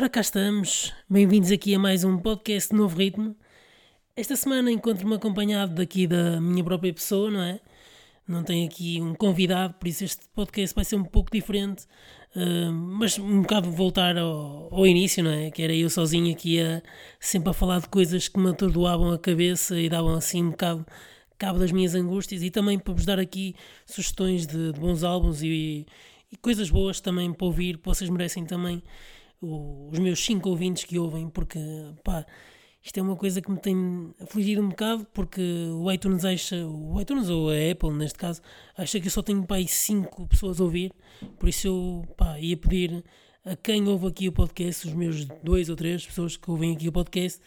ora cá estamos, bem-vindos aqui a mais um podcast Novo Ritmo. Esta semana encontro-me acompanhado daqui da minha própria pessoa, não é? Não tenho aqui um convidado, por isso este podcast vai ser um pouco diferente, uh, mas um bocado voltar ao, ao, início, não é? Que era eu sozinho aqui a, sempre a falar de coisas que me atordoavam a cabeça e davam assim um bocado cabo das minhas angústias e também para vos dar aqui sugestões de, de bons álbuns e, e, coisas boas também para ouvir, que vocês merecem também os meus cinco ouvintes que ouvem, porque pá, isto é uma coisa que me tem afligido um bocado, porque o iTunes acha, o iTunes ou a Apple neste caso, acha que eu só tenho pá, cinco pessoas a ouvir, por isso eu pá, ia pedir a quem ouve aqui o podcast, os meus dois ou três pessoas que ouvem aqui o podcast,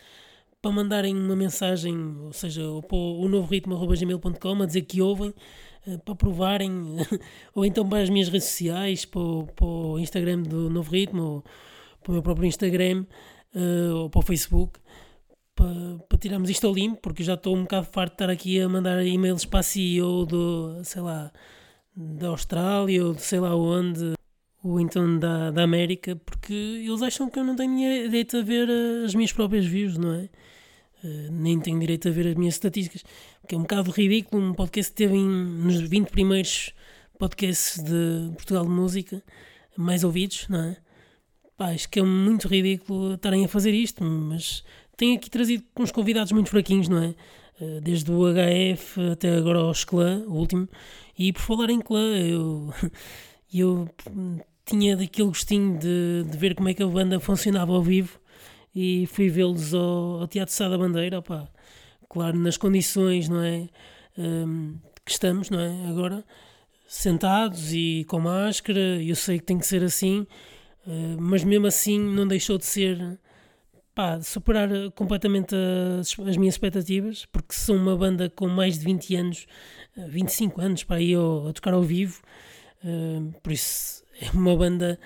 para mandarem uma mensagem, ou seja, para o novo ritmo.gmail.com a dizer que ouvem, eh, para provarem, ou então para as minhas redes sociais, para o, para o Instagram do Novo Ritmo, para o meu próprio Instagram uh, ou para o Facebook para, para tirarmos isto ao limpo, porque já estou um bocado farto de estar aqui a mandar e-mails para a CEO do, sei lá, da Austrália ou de sei lá onde, ou então da, da América, porque eles acham que eu não tenho direito a ver eh, as minhas próprias views, não é? Uh, nem tenho direito a ver as minhas estatísticas, que é um bocado ridículo. Um podcast que teve em, nos 20 primeiros podcasts de Portugal de Música mais ouvidos, não é? Pá, acho que é muito ridículo estarem a fazer isto, mas tenho aqui trazido uns convidados muito fraquinhos, não é? Eh, desde o HF até agora ao Clã, o último. E por falar em Clã, eu, eu tinha daquele gostinho de, de ver como é que a banda funcionava ao vivo e fui vê-los ao, ao, Teatro Sá da Bandeira, opá, claro, nas condições, não é? Um, que estamos, não é? Agora, sentados e com máscara, eu sei que tem que ser assim, eh, mas mesmo assim não deixou de ser pá, superar completamente as, as, minhas expectativas, porque sou uma banda com mais de 20 anos, 25 eh, anos para ir a tocar ao vivo, uh, por isso é uma banda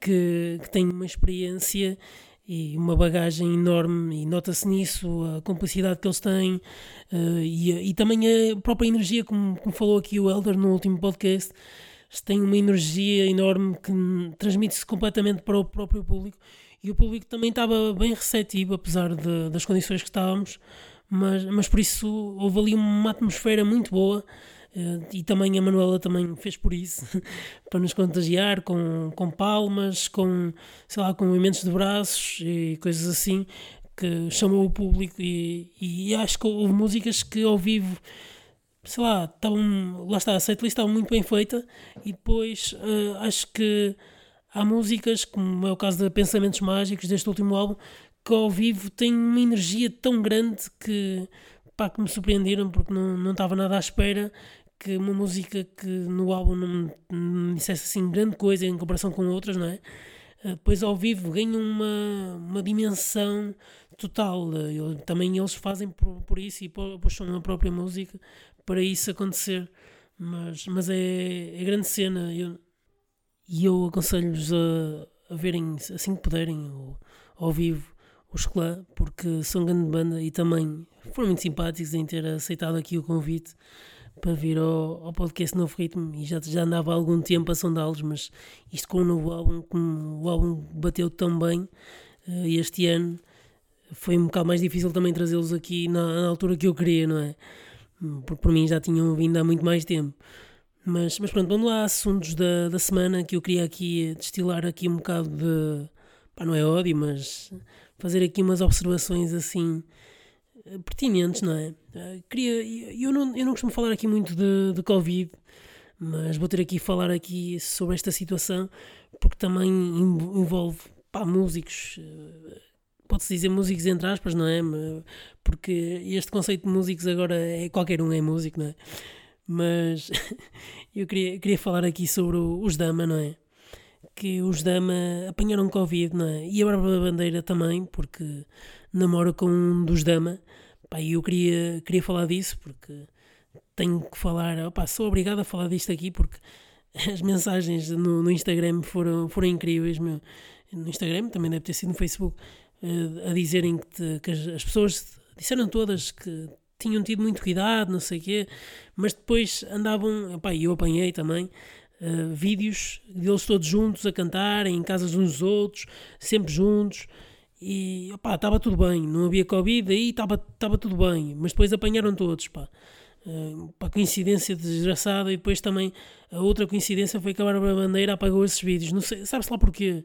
que, que tem uma experiência e uma bagagem enorme e nota-se nisso a complicidade que eles têm uh, e, e, também a própria energia, como, como falou aqui o Elder no último podcast, tem uma energia enorme que transmite-se completamente para o próprio público. E o público também estava bem receptivo, apesar de, das condições que estávamos, mas, mas por isso houve ali uma atmosfera muito boa eh, e também a Manuela também fez por isso, para nos contagiar com, com palmas, com, sei lá, com movimentos de braços e coisas assim, que chamou o público. E, e acho que houve músicas que ao vivo sei lá, estavam, lá está, a setlist estava muito bem feita e depois uh, acho que há músicas, como é o caso de Pensamentos Mágicos deste último álbum, que ao vivo têm uma energia tão grande que, pá, que me surpreenderam porque não, não estava nada à espera que uma música que no álbum não, me dissesse assim grande coisa em comparação com outras, não é? Uh, depois ao vivo ganha uma, uma dimensão total. Eu, também eles fazem por, por isso e puxam a própria música para isso acontecer. Mas, mas é, é grande cena. E eu aconselho-vos a, a verem assim que puderem ao, ao vivo os Clã, porque são grande banda e também foram muito simpáticos em ter aceitado aqui o convite para vir ao, ao podcast Novo Ritmo e já, já andava há algum tempo a sondá-los, mas isto com o novo álbum, o álbum bateu tão bem uh, este ano, foi um bocado mais difícil também trazê-los aqui na, na, altura que eu queria, não é? Porque por mim já tinham vindo há muito mais tempo. Mas, mas pronto, vamos lá, assuntos da, da semana que eu queria aqui destilar aqui um bocado de. Pá, não é ódio, mas fazer aqui umas observações assim eh, pertinentes, não é? Eh, queria, eu não, eu não costumo falar aqui muito de, de Covid, mas vou ter aqui falar aqui sobre esta situação porque também envolve pá, músicos eh, pode-se dizer músicos entre aspas, não é? Porque este conceito de músicos agora é qualquer um é músico, não é? Mas eu queria, queria falar aqui sobre os Dama, não é? Que os Dama apanharam Covid, não é? E a Bárbara Bandeira também, porque namora com um dos Dama. Pá, e eu queria, queria falar disso, porque tenho que falar. Opá, sou obrigado a falar disto aqui, porque as mensagens no, no Instagram foram, foram incríveis. Meu. No Instagram, também deve ter sido no Facebook, a dizerem que, te, que as, as, pessoas disseram todas que tinham tido muito cuidado, não sei o quê, mas depois andavam, e eu apanhei também, uh, vídeos deles todos juntos a cantarem em casas uns dos outros, sempre juntos. E opá, estava tudo bem, não havia Covid, aí estava tudo bem, mas depois apanharam todos, pá. Pá, coincidência desgraçada, e depois também a outra coincidência foi que a Bárbara Bandeira apagou esses vídeos. Não sei, sabe-se lá porquê?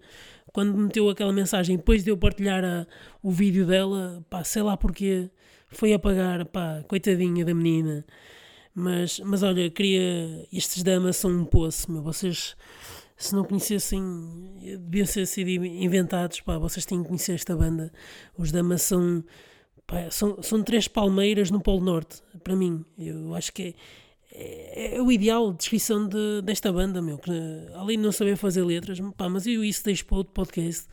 Quando meteu aquela mensagem, depois de eu partilhar a, o vídeo dela, pá, sei lá porquê, foi apagar, pá, coitadinha da menina. Mas, mas olha, queria. Estes damas são um poço, meu. Vocês, se não conhecessem, deviam ser sido inventados, pá. Vocês têm que conhecer esta banda. Os damas são. Pá, são, são três palmeiras no Polo Norte, para mim. Eu acho que é, é, é o ideal de descrição de, desta banda, meu. Que, além de não saber fazer letras, pá, mas eu isso deixo para outro podcast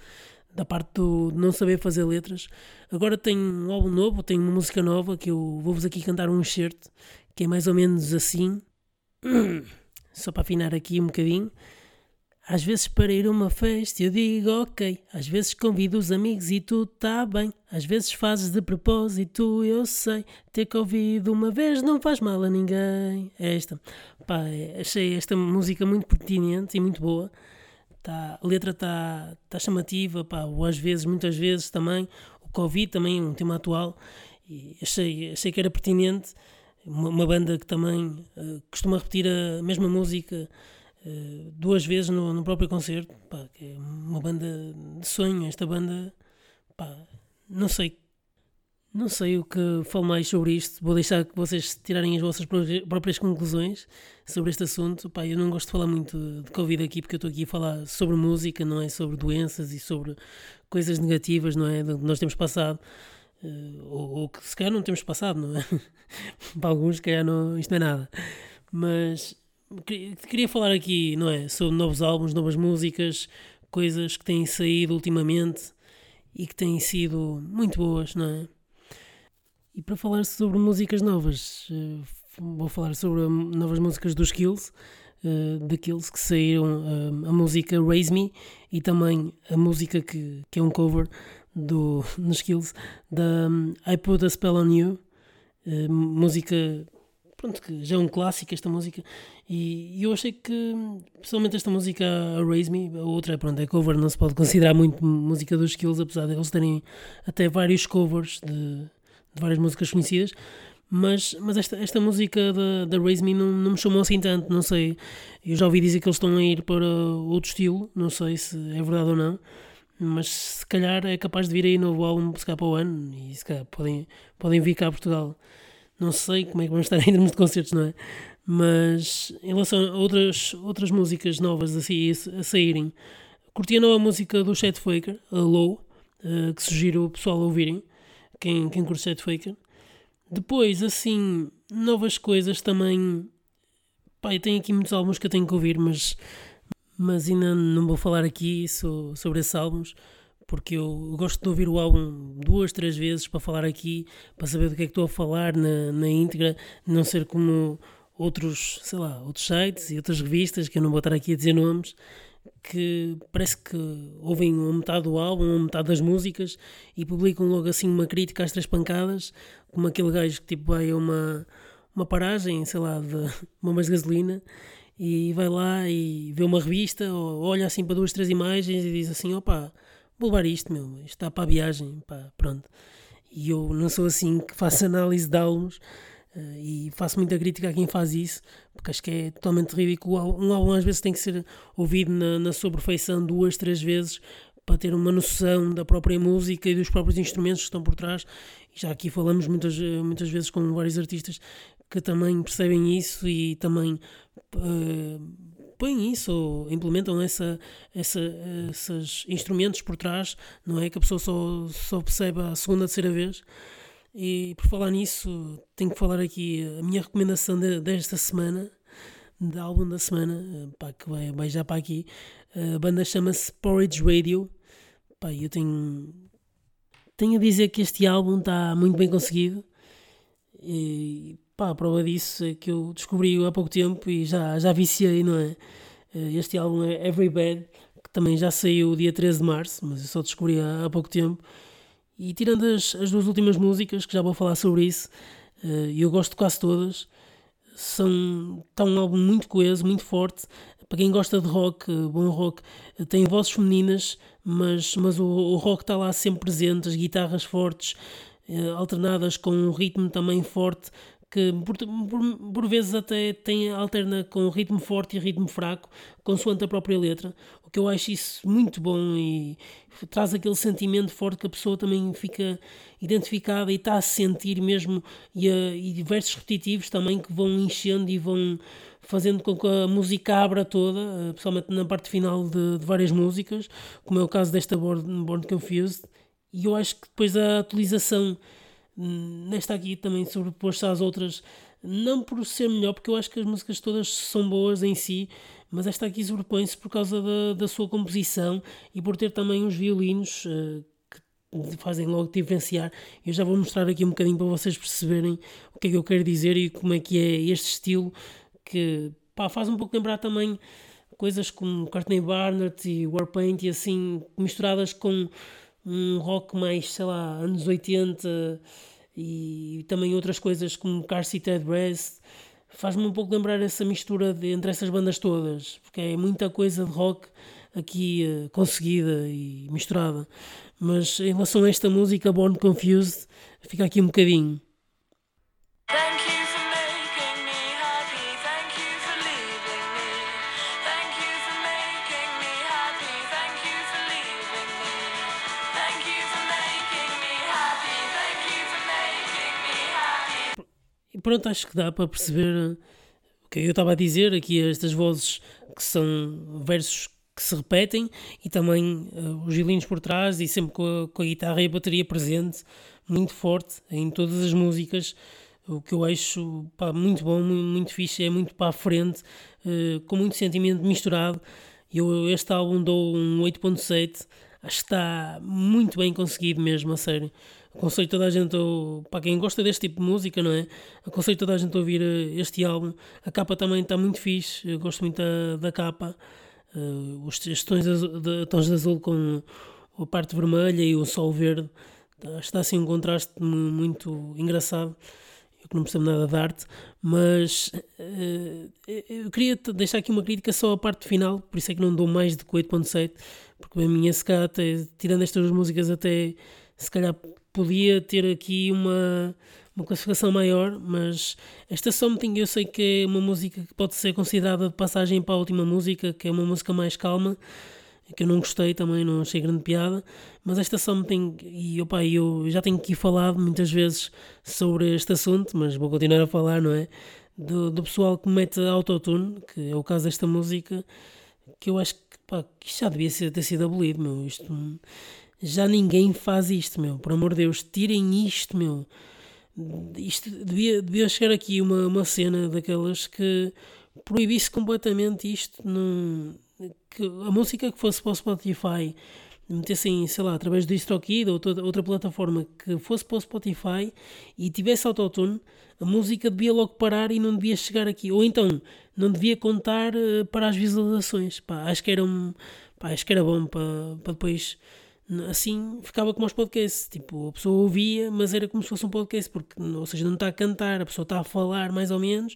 da parte do não saber fazer letras. Agora tenho um álbum novo, tenho uma música nova que eu vou-vos aqui cantar um excerto que é mais ou menos assim, só para afinar aqui um bocadinho. Às vezes para ir a uma festa eu digo ok, às vezes convido os amigos e tudo está bem, às vezes fazes de propósito, eu sei, ter que ouvido uma vez não faz mal a ninguém. É esta, pá, achei esta música muito pertinente e muito boa. Tá, a letra está tá chamativa, pá, ou às vezes, muitas vezes também, o Covid também, um tema atual, e achei, achei que era pertinente. Uma, uma banda que também uh, costuma repetir a mesma música uh, duas vezes no, no próprio concerto, pá, que é uma banda de sonho. Esta banda, pá, não sei, não sei o que falo mais sobre isto. Vou deixar que vocês tirarem as vossas próprias conclusões sobre este assunto. Pá, eu não gosto de falar muito de Covid aqui porque eu estou aqui a falar sobre música, não é? Sobre doenças e sobre coisas negativas, não é? Que nós temos passado. Uh, ou, ou, que se calhar não temos passado, não é? Para alguns, se calhar não, isto não é nada. Mas queria falar aqui, não é? Sobre novos álbuns, novas músicas, coisas que têm saído ultimamente e que têm sido muito boas, não é? E para falar sobre músicas novas, uh, vou falar sobre novas músicas dos Kills. The Kills que saíram uh, a música Raise Me e também a música que, que é um cover do, nos Skills da um, I Put a Spell on You, música pronto, que já é um clássico esta música e, e, eu achei que pessoalmente esta música a Raise Me, a outra pronto, é cover, não se pode considerar muito música dos Skills, apesar de eles terem até vários covers de, de várias músicas conhecidas mas, mas esta, esta música da, da Raise Me não, não me chamou assim tanto, não sei. Eu já ouvi dizer que eles estão a ir para outro estilo, não sei se é verdade ou não mas se calhar é capaz de vir aí novo álbum se calhar para o ano e se calhar podem, podem vir cá a Portugal. Não sei como é que vão estar em termos de concertos, não é? Mas em relação a outras, outras músicas novas a, a saírem, curti a nova música do Chet Faker, a Low, uh, que sugiro o pessoal a ouvirem, quem, quem curte Chet Faker. Depois, assim, novas coisas também. Eu tenho aqui muitos álbuns que eu tenho que ouvir, mas mas ainda não vou falar aqui sobre esses álbuns, porque eu gosto de ouvir o álbum duas, três vezes para falar aqui, para saber do que é que estou a falar na, na íntegra, não ser como outros, sei lá, outros sites e outras revistas, que eu não vou estar aqui a dizer nomes, que parece que ouvem uma metade do álbum, uma metade das músicas e publicam logo assim uma crítica às três pancadas, como aquele gajo que tipo vai a uma, uma paragem, sei lá, de bombas de gasolina e vai lá e vê uma revista, ou olha assim para duas, três imagens e diz assim: opa, vou levar isto, meu, isto está para a viagem, pá, pronto. E eu não sou assim que faço análise de álbuns uh, e faço muita crítica a quem faz isso, porque acho que é totalmente ridículo. Um álbum às vezes tem que ser ouvido na, na perfeição duas, três vezes para ter uma noção da própria música e dos próprios instrumentos que estão por trás. E já aqui falamos muitas, muitas vezes com vários artistas que também percebem isso e também uh, põem isso ou implementam essa, essa, esses instrumentos por trás, não é? Que a pessoa só, só percebe a segunda, terceira vez. E por falar nisso, tenho que falar aqui a minha recomendação de, desta semana, de álbum da semana, eh, pá, que vai, vai já para aqui. A banda chama-se Porridge Radio. Pá, eu tenho, tenho a dizer que este álbum está muito bem conseguido. E, Pá, a prova disso é que eu descobri há pouco tempo e já, já viciei, não é? Eh, este álbum é Every Bad, que também já saiu dia 13 de março, mas eu só descobri há, há pouco tempo. E tirando as, as duas últimas músicas, que já vou falar sobre isso, eh, eu gosto de quase todas. São, está um álbum muito coeso, muito forte, para quem gosta de rock, bom rock, tem vozes femininas, mas, mas o, o rock está lá sempre presente, as guitarras fortes, eh, alternadas com um ritmo também forte, que por, por, por, vezes até tem, alterna com ritmo forte e ritmo fraco, consoante a própria letra, o que eu acho isso muito bom e traz aquele sentimento forte que a pessoa também fica identificada e está a sentir mesmo, e, a, e diversos repetitivos também que vão enchendo e vão fazendo com que a música abra toda, eh, principalmente na parte final de, de várias músicas, como é o caso desta Born, Born Confused, e eu acho que depois a atualização hum, nesta aqui também sobreposta às outras, não por ser melhor, porque eu acho que as músicas todas são boas em si, mas esta aqui sobrepõe-se por causa da, da sua composição e por ter também uns violinos uh, que fazem logo diferenciar. Eu já vou mostrar aqui um bocadinho para vocês perceberem o que é que eu quero dizer e como é que é este estilo que pá, faz um pouco lembrar também coisas como Courtney Barnett e Warpaint e assim misturadas com um rock mais, sei lá, anos 80 e também outras coisas como Car Seat Headrest faz-me um pouco lembrar essa mistura de, entre essas bandas todas, porque é muita coisa de rock aqui uh, conseguida e misturada. Mas em relação a esta música, Born Confused, fica aqui um bocadinho. Pronto, acho que dá para perceber o que eu estava a dizer aqui, estas vozes que são versos que se repetem e também uh, os violinos por trás e sempre com a, com a, guitarra e a bateria presente, muito forte em todas as músicas, o que eu acho pá, muito bom, muito, muito fixe, é muito para a frente, uh, com muito sentimento misturado. Eu este álbum dou um 8.7, acho que está muito bem conseguido mesmo, a sério. Aconselho toda a gente, para quem gosta deste tipo de música, não é? Aconselho toda a gente a ouvir eh, este álbum. A capa também está muito fixe, eu gosto muito da, da capa. Uh, os, tons, de azul, de, tons de azul com a parte vermelha e o sol verde. Está assim um contraste muito engraçado. Eu que não percebo nada de arte, mas uh, eu queria deixar aqui uma crítica só à parte final, por isso é que não dou mais de 8.7, porque a minha até, tirando estas duas músicas, até se calhar podia ter aqui uma, uma classificação maior, mas esta Something eu sei que é uma música que pode ser considerada de passagem para a última música, que é uma música mais calma, que eu não gostei também, não achei grande piada, mas esta Something, e opa, eu já tenho aqui falado muitas vezes sobre este assunto, mas vou continuar a falar, não é? Do, do pessoal que mete autotune, que é o caso desta música, que eu acho que, pá, que isto já devia ser, ter sido abolido, meu. Isto já ninguém faz isto, meu. Por amor de Deus, tirem isto, meu. Isto devia, devia chegar aqui uma, uma cena daquelas que proibisse completamente isto. Num, que a música que fosse para o Spotify metessem, sei lá, através do DistroKid ou outra, outra plataforma que fosse para o Spotify e tivesse autotune, a música devia logo parar e não devia chegar aqui. Ou então, não devia contar uh, para as visualizações. Pá, acho que era um, pá, acho que era bom para, para depois assim ficava como os podcasts. Tipo, a pessoa ouvia, mas era como se fosse um podcast, porque, ou seja, não está a cantar, a pessoa está a falar mais ou menos,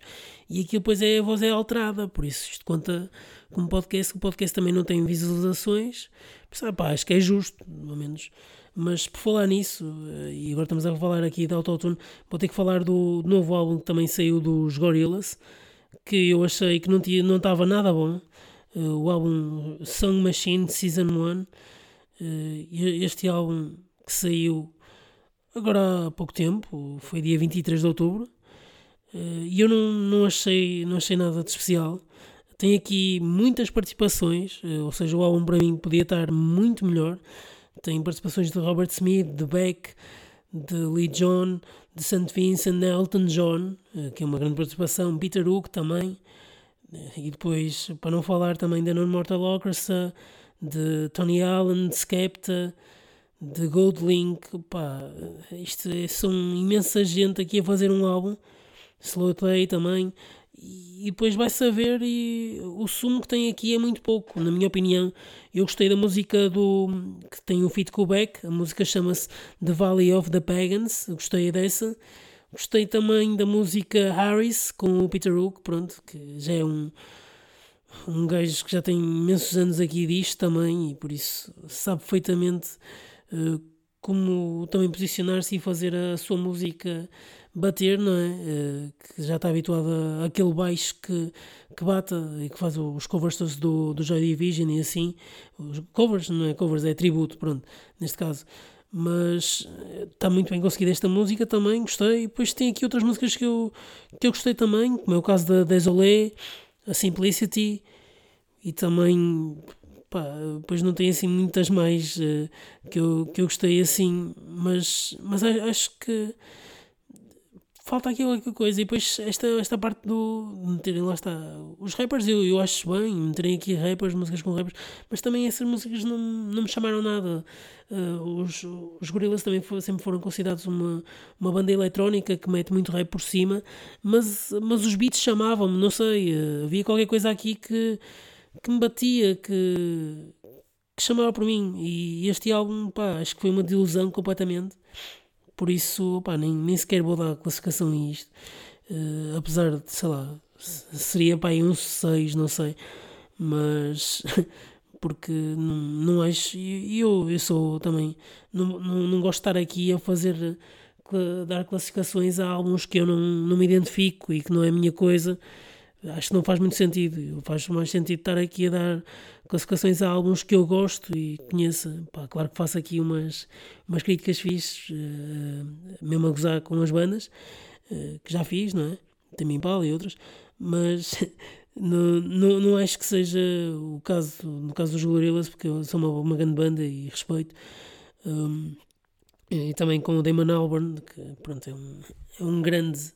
e aquilo depois é, a voz é alterada. Por isso, isto conta como podcast. O podcast também não tem visualizações. Pensava, pá, acho que é justo, pelo menos. Mas por falar nisso, eh, e agora estamos a falar aqui de Autotune, vou ter que falar do novo álbum que também saiu dos Gorillaz, que eu achei que não, tinha, não estava nada bom. Eh, o álbum Song Machine Season 1 eh, este álbum que saiu agora há pouco tempo, foi dia 23 de outubro, eh, e eu não, não, achei, não achei nada de especial. Tem aqui muitas participações, eh, ou seja, o álbum para mim podia estar muito melhor. Tem participações de Robert Smith, de Beck, de Lee John, de St. Vincent, de Elton John, que é uma grande participação, Peter Hook também, e depois, para não falar também da Non Mortal Orchestra, de Tony Allen, de Skepta, de Goldlink, pá, isto é, são imensa gente aqui a fazer um álbum, Slow Play também, e depois vai saber e o sumo que tem aqui é muito pouco, na minha opinião. Eu gostei da música do que tem o feat com a música chama-se The Valley of the Pagans, gostei dessa. Gostei também da música Harris com o Peter Hook, pronto, que já é um um gajo que já tem imensos anos aqui disto também e por isso sabe perfeitamente uh, como também posicionar-se e fazer a sua música bater, não é? Uh, que já está habituado àquele baixo que, que bata e que faz os covers todos do, do Joy Division e assim. Os covers, não é covers, é tributo, pronto, neste caso. Mas está eh, muito bem conseguida esta música também, gostei. Depois tem aqui outras músicas que eu, que eu gostei também, como é o caso da Desolé, a Simplicity e também pá, depois não tem assim muitas mais uh, que, eu, que eu gostei assim, mas, mas acho que falta aqui qualquer coisa. E depois esta, esta parte do meterem lá está. Os rappers eu, eu acho bem, meterem aqui rappers, músicas com rappers, mas também essas músicas não, não me chamaram nada. Uh, os, os Gorillaz também for, sempre foram considerados uma, uma banda eletrónica que mete muito rap por cima, mas, mas os beats chamavam-me, não sei, uh, havia qualquer coisa aqui que, que me batia, que, que chamava por mim. E este álbum, pá, acho que foi uma desilusão completamente. Por isso, pá, nem, nem sequer vou dar classificação a isto. Uh, apesar de, sei lá, seria pá, um 6, não sei. Mas, porque não, não acho. Eu, eu sou também. Não, não, não gosto de estar aqui a fazer. dar classificações a álbuns que eu não, não me identifico e que não é a minha coisa acho que não faz muito sentido. Faz mais sentido estar aqui a dar classificações a álbuns que eu gosto e conheço. Pá, claro que faço aqui umas, umas críticas fixes, uh, mesmo a gozar com as bandas, uh, que já fiz, não é? Também Impala e outras, mas não, não, não acho que seja o caso, no caso dos Gorillaz, porque eu sou uma, uma grande banda e respeito. Um, e também com o Damon Albarn, que pronto, é um, é um grande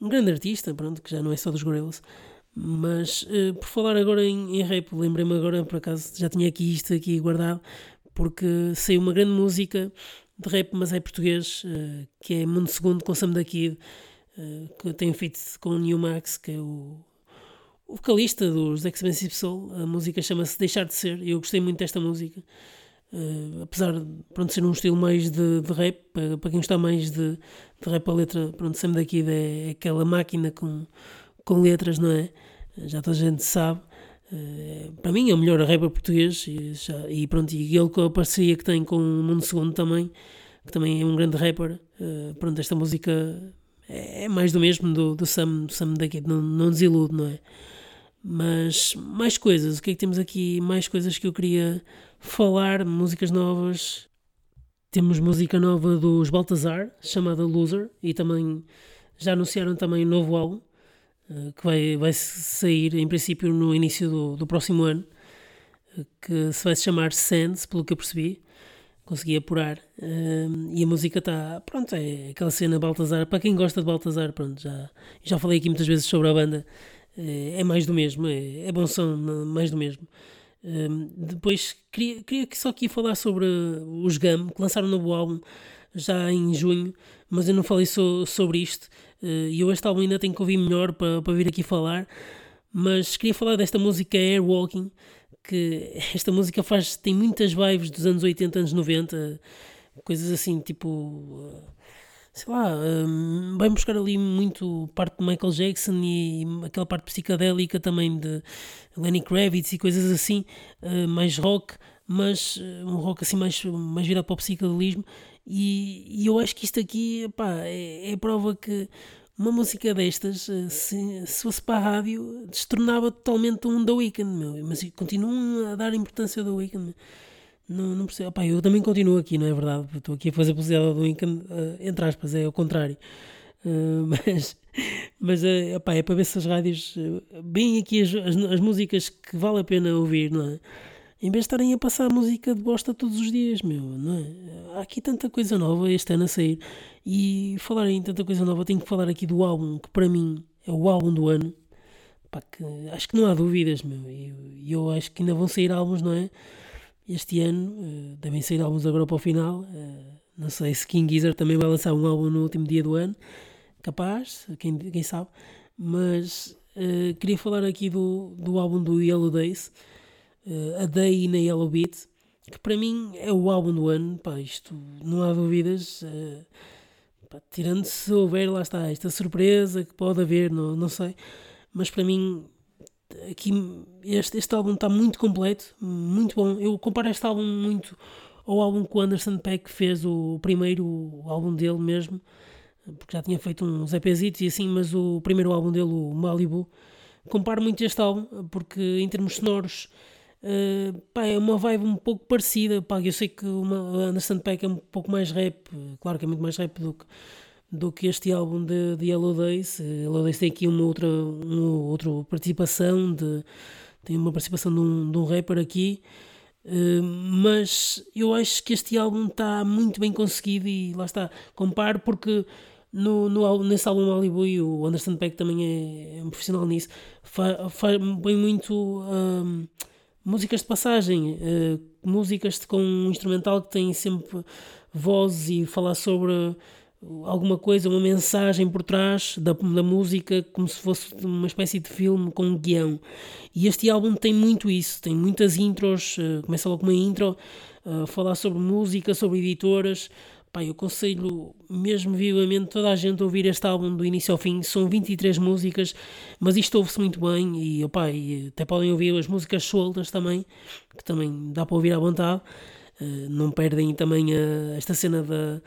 um grande artista, pronto, que já não é só dos Gorillaz. Mas uh, por falar agora em, em rap, lembrei-me agora, por acaso, já tinha aqui isto aqui guardado, porque saiu uma grande música de rap, mas é português, uh, que é Mundo Segundo com Sam da Kid, uh, que tem feito com o New Max, que é o, o vocalista dos Expensive Soul. A música chama-se Deixar de Ser, e eu gostei muito desta música. Uh, apesar de pronto, ser um estilo mais de, de rap, para, para quem gosta mais de, de rap a letra, pronto, sempre daqui é, é aquela máquina com, com letras, não é? Já toda a gente sabe. Uh, para mim é o melhor rapper português e, já, e pronto, e ele com a parceria que tem com o Mundo Segundo também, que também é um grande rapper. Uh, pronto, esta música é, é, mais do mesmo do, do Sam, do Sam daqui, não, não desilude, não é? Mas mais coisas, o que é que temos aqui? Mais coisas que eu queria falar, músicas novas. Temos música nova dos Baltazar, chamada Loser, e também já anunciaram também um novo álbum, eh, que vai, vai sair em princípio no início do, do próximo ano, eh, que se vai se chamar Sands, pelo que eu percebi. Consegui apurar. Eh, e a música está. Pronto, é aquela cena Baltazar. Para quem gosta de Baltazar, pronto, já, já falei aqui muitas vezes sobre a banda é mais do mesmo, é, é bom som, mais do mesmo. Um, depois queria, queria só aqui falar sobre os GAM, que lançaram um novo álbum já em junho, mas eu não falei so, sobre isto e eu este álbum ainda tenho que ouvir melhor para, para vir aqui falar. Mas queria falar desta música Airwalking, que esta música faz tem muitas vibes dos anos 80, anos 90, coisas assim, tipo sei lá, um, vai buscar ali muito parte de Michael Jackson e aquela parte psicadélica também de Lenny Kravitz e coisas assim, mais rock, mas um rock assim mais, mais virado para o psicadelismo. E, e eu acho que isto aqui pá, é, é prova que uma música destas, uh, se, se fosse para a rádio, destornava totalmente um The Weeknd, meu. mas continuam a dar importância ao The Weeknd. Não, não percebo. Opa, eu também continuo aqui, não é verdade? Estou aqui a fazer publicidade do Income, uh, entre aspas, é o contrário. Uh, mas mas uh, opa, é para ver se as rádios. Bem aqui as, as, as, músicas que vale a pena ouvir, não é? Em vez de estarem a passar música de bosta todos os dias, meu, não é? Há aqui tanta coisa nova este ano a sair. E falar em tanta coisa nova, tenho que falar aqui do álbum, que para mim é o álbum do ano. Pá, que acho que não há dúvidas, meu. E eu, eu acho que ainda vão sair álbuns, não é? este ano. Uh, devem sair álbuns agora para o final. Uh, não sei se King Gizzard também vai lançar um álbum no último dia do ano. Capaz, quem, quem sabe. Mas uh, queria falar aqui do, do álbum do Yellow Days, A Day na Yellow Beat, que para mim é o álbum do ano. Pá, isto não há dúvidas. Pá, tirando se houver, lá está, esta surpresa que pode haver, não, não sei. Mas para mim aqui este, este álbum está muito completo, muito bom. Eu comparo este álbum muito ao álbum que o Anderson Peck fez, o primeiro álbum dele mesmo, porque já tinha feito uns EPs e assim, mas o primeiro álbum dele, o Malibu, comparo muito este álbum, porque em termos sonoros uh, pá, é uma vibe um pouco parecida. Pá, eu sei que o Anderson Peck é um pouco mais rap, claro que é muito mais rap do que, do que este álbum de, de Yellow Days. Yellow Days tem aqui uma outra, uma outra participação, de, tem uma participação de um, de um rapper aqui. Uh, mas eu acho que este álbum está muito bem conseguido e lá está, comparo porque no, no, nesse álbum Malibu o Anderson Peck também é, é um profissional nisso, bem muito uh, músicas de passagem, uh, músicas com um instrumental que tem sempre voz e falar sobre alguma coisa, uma mensagem por trás da, da música, como se fosse uma espécie de filme com um guião. E este álbum tem muito isso, tem muitas intros, uh, começa logo com uma intro, uh, falar sobre música, sobre editoras. Pá, eu aconselho mesmo vivamente toda a gente a ouvir este álbum do início ao fim. São 23 músicas, mas isto ouve-se muito bem e, opa, e até podem ouvir as músicas soltas também, que também dá para ouvir à vontade. Uh, não perdem também esta cena da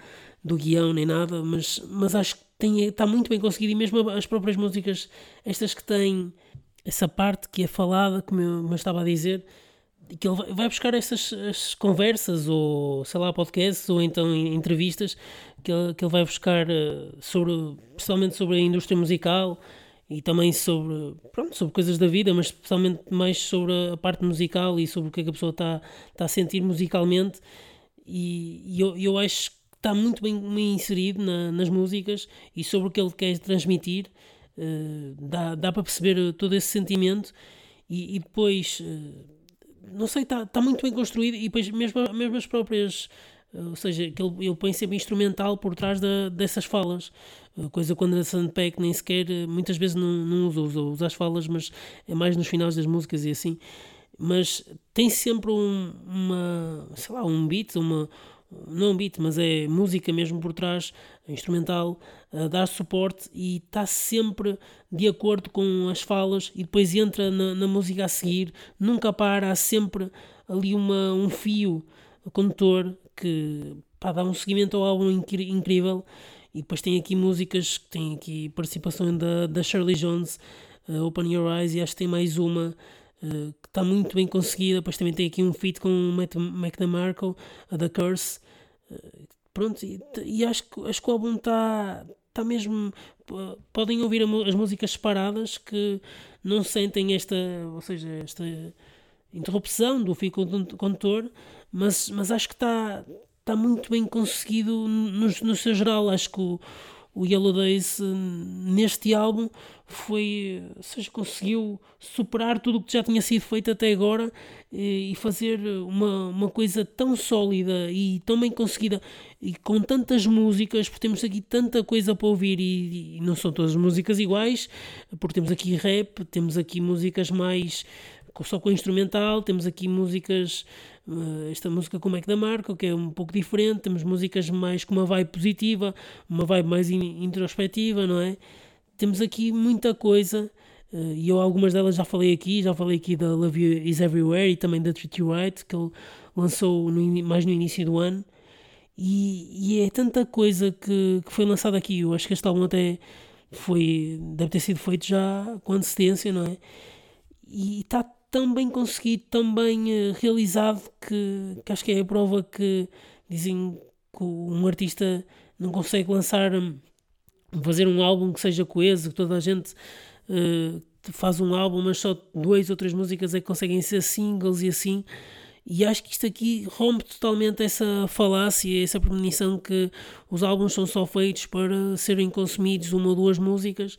do guião nem nada, mas, mas acho que tem, está muito bem conseguido e mesmo as próprias músicas, estas que têm essa parte que é falada, como eu, como eu estava a dizer, que ele vai buscar essas conversas ou sei lá podcasts ou então entrevistas que ele, que ele vai buscar eh, sobre principalmente sobre a indústria musical e também sobre pronto sobre coisas da vida mas especialmente mais sobre a parte musical e sobre o que, é que a pessoa está está a sentir musicalmente e, e eu, eu acho está muito bem, bem inserido na, nas músicas e sobre o que ele quer transmitir. Uh, dá, dá para perceber todo esse sentimento e, e depois, uh, não sei, está tá muito bem construído e depois mesmo, mesmo as próprias. Uh, ou seja, que ele, ele põe sempre instrumental por trás da, dessas falas, coisa quando a Sandpack nem sequer, muitas vezes não, não usa, usa, usa as falas, mas é mais nos finais das músicas e assim. Mas tem sempre um, uma, sei lá, um beat, uma, não beat, mas é música mesmo por trás, instrumental, a dar suporte e está sempre de acordo com as falas e depois entra na, na música a seguir, nunca para, há sempre ali uma, um fio condutor que pá, dá um seguimento ao álbum incrível. E depois tem aqui músicas, tem aqui participação da, da Shirley Jones, uh, Open Your Eyes e acho que tem mais uma Uh, que está muito bem conseguida. Depois também tem aqui um feat com o Mac DeMarco, a The Curse. Uh, pronto, e, e, acho, que, acho que o álbum está tá mesmo. Podem ouvir as músicas separadas que não sentem esta, ou seja, esta interrupção do fio condutor, mas, mas acho que está tá muito bem conseguido no, no seu geral. Acho que o, o Yellow Days neste álbum foi, seja, conseguiu superar tudo o que já tinha sido feito até agora e fazer uma, uma coisa tão sólida e tão bem conseguida e com tantas músicas, porque temos aqui tanta coisa para ouvir e, e não são todas músicas iguais, porque temos aqui rap, temos aqui músicas mais só com instrumental, temos aqui músicas eh, esta música com o Mac da Marca, que é um pouco diferente, temos músicas mais com uma vibe positiva, uma vibe mais introspectiva, não é? Temos aqui muita coisa, eh, e eu algumas delas já falei aqui, já falei aqui da Love You Is Everywhere e também da Treat You Right, que ele lançou no, mais no início do ano, e, e é tanta coisa que, que foi lançada aqui, eu acho que este álbum até foi, deve ter sido feito já com antecedência, não é? E está tão bem conseguido, tão bem uh, realizado que, que, acho que é a prova que dizem que um artista não consegue lançar, hum, fazer um álbum que seja coeso, que toda a gente uh, faz um álbum, mas só duas ou três músicas é que conseguem ser singles e assim. E acho que isto aqui rompe totalmente essa falácia, essa premonição que os álbuns são só feitos para serem consumidos uma ou duas músicas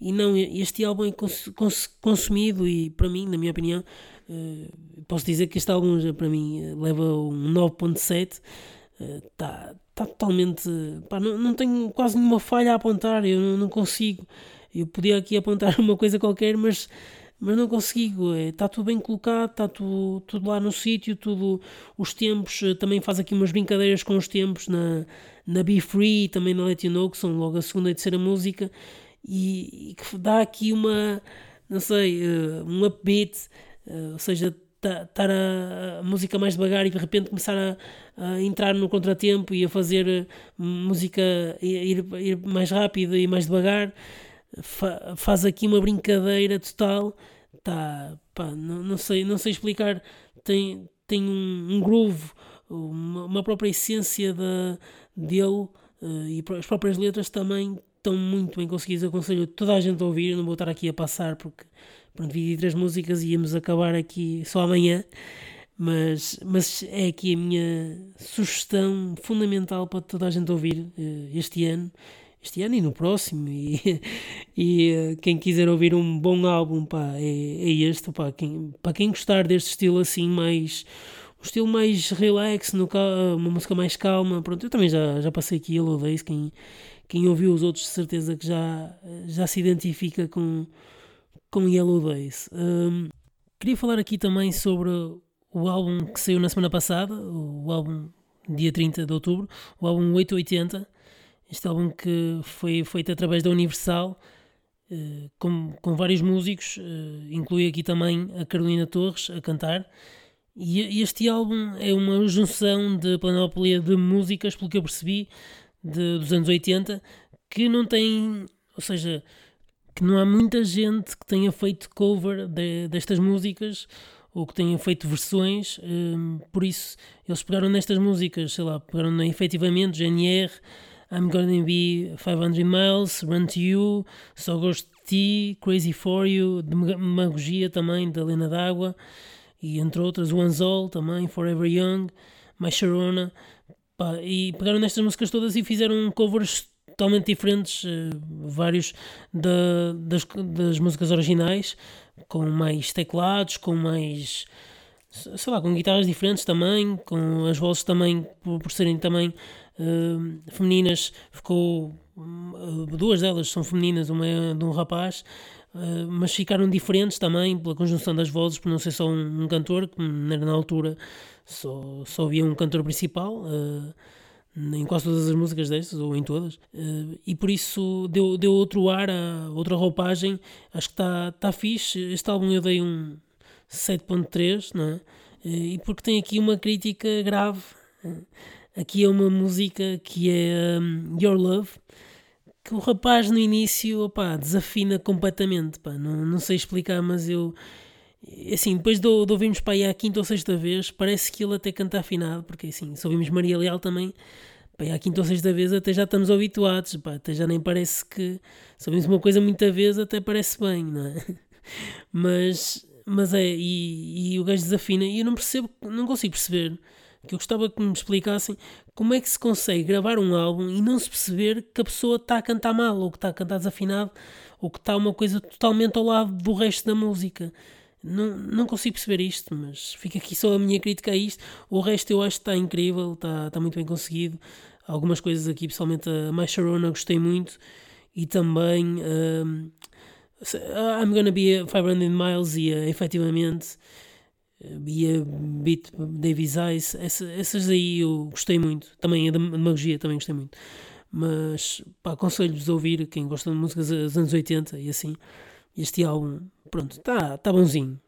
e não, este álbum é cons cons consumido e para mim, na minha opinião, uh, posso dizer que este álbum para mim eh, leva um 9.7, está uh, tá totalmente, pá, não, não tenho quase nenhuma falha a apontar, eu não, não consigo, eu podia aqui apontar uma coisa qualquer, mas mas não consigo. Está é, tudo bem colocado, está tudo, tudo lá no sítio, tudo os tempos. Eh, também faz aqui umas brincadeiras com os tempos na, na Be Free, também na Let You Know, que são logo a segunda e terceira música e, e que dá aqui uma não sei, uh, um upbeat, uh, ou seja, estar a, música mais devagar e de repente começar a, a entrar no contratempo e a fazer música ir, ir mais rápido e mais devagar, fa, faz aqui uma brincadeira total. Tá, pá, não, não, sei, não sei explicar. Tem, tem um, um groove, uma, uma própria essência da, dele e as próprias letras também estão muito bem conseguidas. Eu aconselho toda a gente a ouvir. Eu não vou estar aqui a passar porque pronto, 23 músicas e íamos acabar aqui só amanhã. Mas, mas é aqui a minha sugestão fundamental para toda a gente ouvir uh, este ano este ano e no próximo. E, e uh, quem quiser ouvir um bom álbum, pá, é, é este. Pá, quem, para quem gostar deste estilo assim, mais. Um estilo mais relax, no, uma música mais calma. Pronto, eu também já, já passei aqui Yellow Days. Quem, quem ouviu os outros, de certeza que já, já se identifica com, com Yellow Days. Um, queria falar aqui também sobre o álbum que saiu na semana passada, o álbum dia 30 de outubro, o álbum 880 este álbum que foi feito através da Universal, uh, com, com vários músicos, uh, inclui aqui também a Carolina Torres a cantar. E este álbum é uma junção de panóplia de músicas, pelo que eu percebi, de, dos anos 80, que não tem, ou seja, que não há muita gente que tenha feito cover de, destas músicas ou que tenha feito versões, um, por isso eles pegaram nestas músicas, sei lá, pegaram na efetivamente GNR, I'm Gonna Be 500 Miles, Run to You, Só Gosto de Ti, Crazy For You, Demagogia também, da Lena D'Água, e entre outras, One's All também, Forever Young, My Sharona, pá, e pegaram nestas músicas todas e fizeram covers totalmente diferentes, uh, vários da, das, das músicas originais, com mais teclados, com mais sei lá, com guitarras diferentes também, com as vozes também, por, por serem também uh, femininas, ficou. Uh, duas delas são femininas, uma é de um rapaz, uh, mas ficaram diferentes também pela conjunção das vozes, por não ser só um, um cantor, que na altura só, só havia um cantor principal em quase todas as músicas destas, ou em todas, uh, e por isso deu, deu outro ar, a, outra roupagem. Acho que está tá fixe. Este álbum eu dei um 7.3, não é? Uh, e porque tem aqui uma crítica grave. Uh, Aqui é uma música que é um, Your Love, que o rapaz no início opa, desafina completamente. Pá. Não, não sei explicar, mas eu. Assim, depois de, de ouvirmos para aí a quinta ou sexta vez, parece que ele até canta afinado, porque assim, se ouvimos Maria Leal também, pá, a quinta ou sexta vez até já estamos habituados, pá, até já nem parece que. Se ouvimos uma coisa muita vez, até parece bem, não é? Mas, mas é, e, e o gajo desafina, e eu não percebo, não consigo perceber que eu gostava que me explicassem como é que se consegue gravar um álbum e não se perceber que a pessoa está a cantar mal, ou que está a cantar desafinado, ou que está uma coisa totalmente ao lado do resto da música. Não, não consigo perceber isto, mas fica aqui só a minha crítica a isto. O resto eu acho que está incrível, está, está muito bem conseguido. Algumas coisas aqui, pessoalmente a My Sharona, gostei muito. E também um, I'm Gonna Be 500 Miles e uh, efetivamente e a Beat Davis Eyes, essa, essas aí eu gostei muito. Também a da Magia também gostei muito. Mas aconselho-vos a ouvir quem gosta de músicas dos anos 80 e assim. Este álbum, pronto, está tá bonzinho.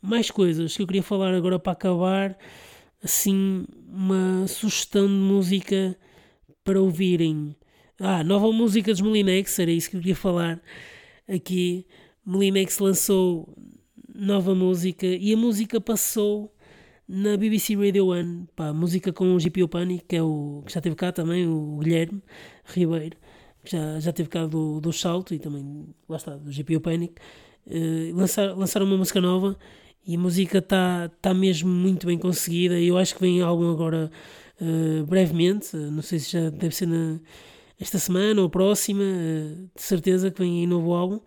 Mais coisas que eu queria falar agora para acabar. Assim, uma sugestão de música para ouvirem. Ah, nova música dos Molinex, era isso que eu queria falar aqui. Molinex lançou nova música e a música passou na BBC Radio 1, pá, música com o GPO Panic, que é o que já teve cá também, o Guilherme Ribeiro, que já, já teve cá do, do Salto e também, lá está, do GPO Panic. Uh, lançar, lançaram uma música nova e a música está tá mesmo muito bem conseguida. Eu acho que vem algo agora uh, brevemente, uh, não sei se já deve ser na, esta semana ou próxima, de certeza que vem aí novo álbum.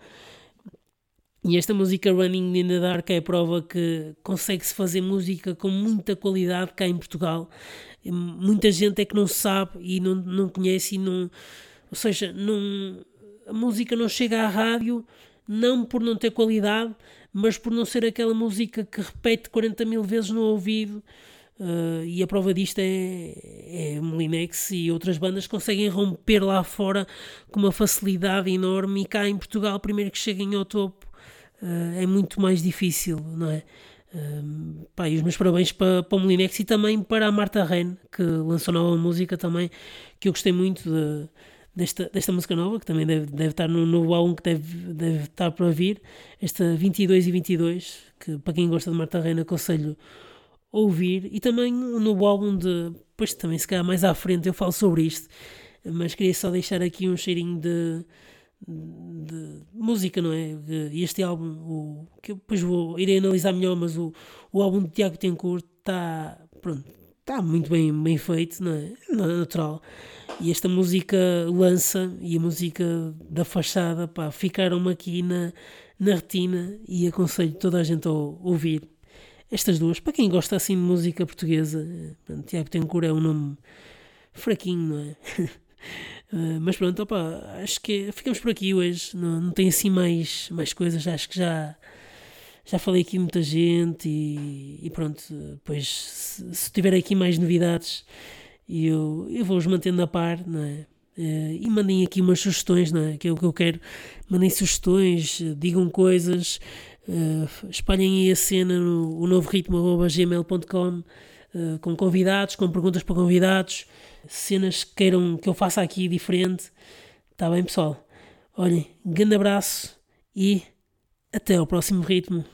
E esta música Running in the Dark é a prova que consegue-se fazer música com muita qualidade cá em Portugal. Muita gente é que não sabe e não, não conhece e não. Ou seja, não, a música não chega à rádio não por não ter qualidade, mas por não ser aquela música que repete 40 mil vezes no ouvido. Uh, e a prova disto é, é Molinex e outras bandas conseguem romper lá fora com uma facilidade enorme e cá em Portugal, primeiro que cheguem ao topo, é muito mais difícil, não é? Uh, pá, e os meus parabéns para, para o Molinex e também para a Marta Ren, que lançou nova música também, que eu gostei muito de, desta, desta música nova, que também deve, deve estar no novo álbum que deve, deve estar para vir, esta 22 e 22, que para quem gosta de Marta Ren aconselho ouvir, e também um novo álbum de, depois também se calhar mais à frente eu falo sobre isto, mas queria só deixar aqui um cheirinho de, de música, não é? Este álbum, o, que depois vou irei analisar melhor, mas o, o álbum de Tiago Tencourt está, pronto, está muito bem, bem feito, não é? Natural. E esta música lança e a música da fachada, pá, ficaram-me aqui na, na retina e aconselho toda a gente a ouvir estas duas. Para quem gosta assim de música portuguesa, pronto, Tiago Tencourt é um nome fraquinho, não é? Uh, mas pronto, opa, acho que ficamos por aqui hoje. Não, não tem assim mais, mais coisas. Acho que já, já falei aqui muita gente e, e pronto. Depois, se, se, tiver aqui mais novidades, eu, eu vou-os mantendo a par, não é? Uh, e mandem aqui umas sugestões, não é? Que é o que eu quero. Mandem sugestões, digam coisas, uh, espalhem aí a cena no o novo ritmo.gmail.com uh, com convidados, com perguntas para convidados cenas que queiram que eu faça aqui diferente. Está bem, pessoal? Olhem, grande abraço e até ao próximo ritmo.